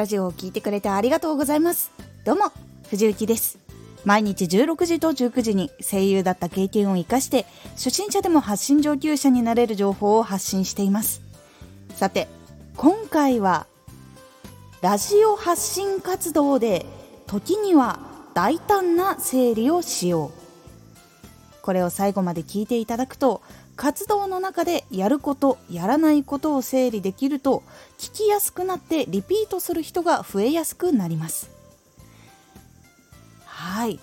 ラジオを聞いてくれてありがとうございます。どうも藤幸です。毎日16時と19時に声優だった経験を生かして初心者でも発信上級者になれる情報を発信しています。さて今回はラジオ発信活動で時には大胆な整理をしよう。これを最後まで聞いていただくと活動の中でやることやらないことを整理できると聞きやすくなってリピートする人が増えやすくなります。はい。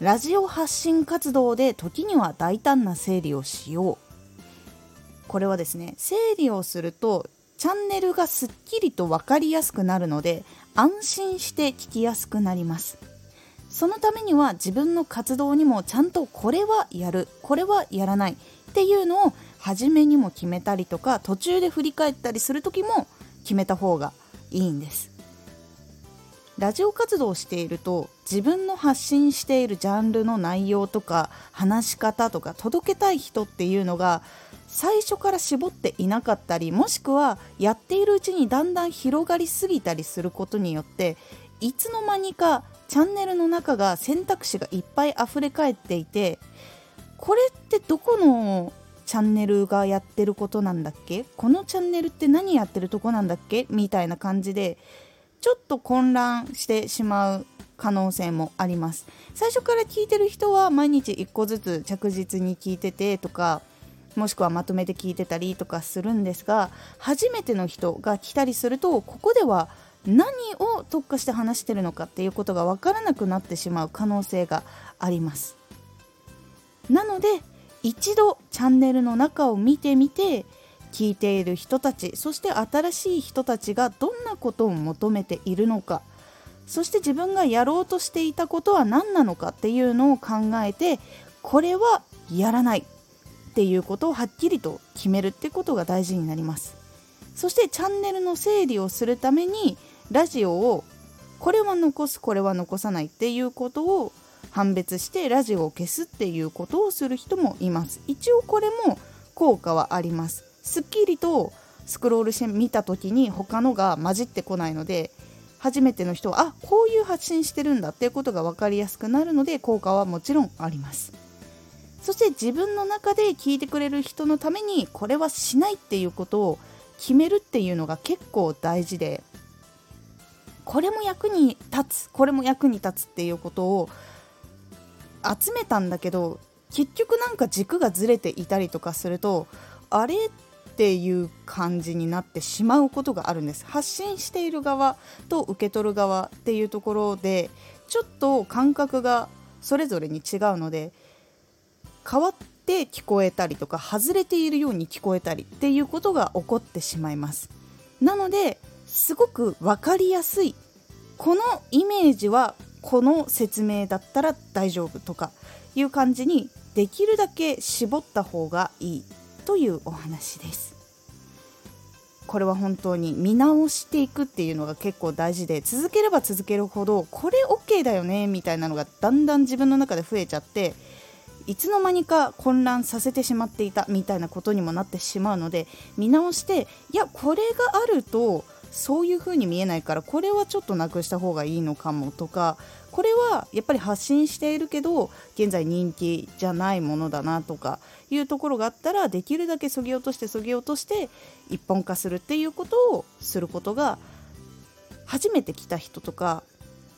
ラジオ発信活動で時には大胆な整理をしよう。これはですね整理をするとチャンネルがすっきりと分かりやすくなるので安心して聞きやすくなります。そのためには自分の活動にもちゃんとこれはやるこれはやらないっていうのを初めにも決めたりとか途中で振り返ったりする時も決めた方がいいんです。ラジオ活動をしていると自分の発信しているジャンルの内容とか話し方とか届けたい人っていうのが最初から絞っていなかったりもしくはやっているうちにだんだん広がりすぎたりすることによっていつの間にかチャンネルの中が選択肢がいっぱい溢れ返っていてこれってどこのチャンネルがやってることなんだっけ？このチャンネルって何やってるとこなんだっけ？みたいな感じでちょっと混乱してしまう可能性もあります。最初から聞いてる人は毎日1個ずつ着実に聞いててとかもしくはまとめて聞いてたりとかするんですが初めての人が来たりするとここでは何を特化して話してるのかっていうことが分からなくなってしまう可能性があります。なので一度チャンネルの中を見てみて聞いている人たちそして新しい人たちがどんなことを求めているのかそして自分がやろうとしていたことは何なのかっていうのを考えてこれはやらないっていうことをはっきりと決めるってことが大事になります。そしてチャンネルの整理をするためにラジオをこれは残すこれは残さないっていうことを判別してラジオを消すっていうことをする人もいます。一応これも効果はあります。すっきりとスクロールしてみた時に他のが混じってこないので初めての人はあこういう発信してるんだっていうことが分かりやすくなるので効果はもちろんあります。そして自分の中で聞いてくれる人のためにこれはしないっていうことを決めるっていうのが結構大事でこれも役に立つこれも役に立つっていうことを集めたんだけど結局なんか軸がずれていたりとかするとあれっていう感じになってしまうことがあるんです。発信している側と受け取る側っていうところでちょっと感覚がそれぞれに違うので変わって聞こえたりとか外れているように聞こえたりっていうことが起こってしまいます。なのですごく分かりやすい。このイメージはこの説明だったら大丈夫とかいう感じにできるだけ絞った方がいいというお話です。これは本当に見直していくっていうのが結構大事で続ければ続けるほどこれ OK だよねみたいなのがだんだん自分の中で増えちゃっていつの間にか混乱させてしまっていたみたいなことにもなってしまうので見直していやこれがあるとそういう風に見えないからこれはちょっとなくした方がいいのかもとかこれはやっぱり発信しているけど現在人気じゃないものだなとかいうところがあったらできるだけそぎ落としてそぎ落として一本化するっていうことをすることが初めて来た人とか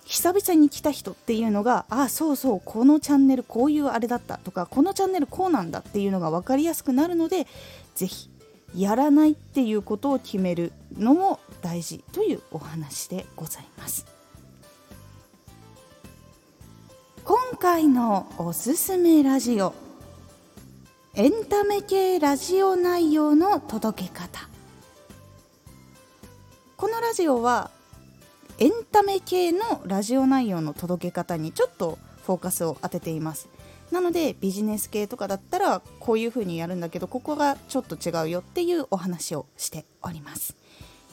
久々に来た人っていうのがあそうそうこのチャンネルこういうあれだったとかこのチャンネルこうなんだっていうのが分かりやすくなるので是非やらないっていうことを決めるのも大事というお話でございます。今回のおすすめラジオエンタメ系ラジオ内容の届け方。このラジオはエンタメ系のラジオ内容の届け方にちょっとフォーカスを当てています。なのでビジネス系とかだったらこういう風にやるんだけどここがちょっと違うよっていうお話をしております。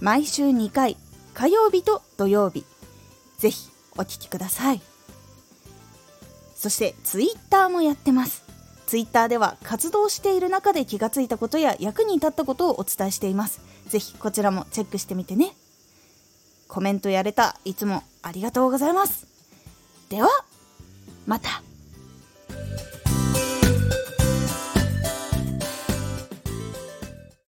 毎週2回火曜日と土曜日。ぜひお聴きください。そしてツイッターもやってます。ツイッターでは活動している中で気がついたことや役に立ったことをお伝えしています。ぜひこちらもチェックしてみてね。コメントやれたいつもありがとうございます。ではまた。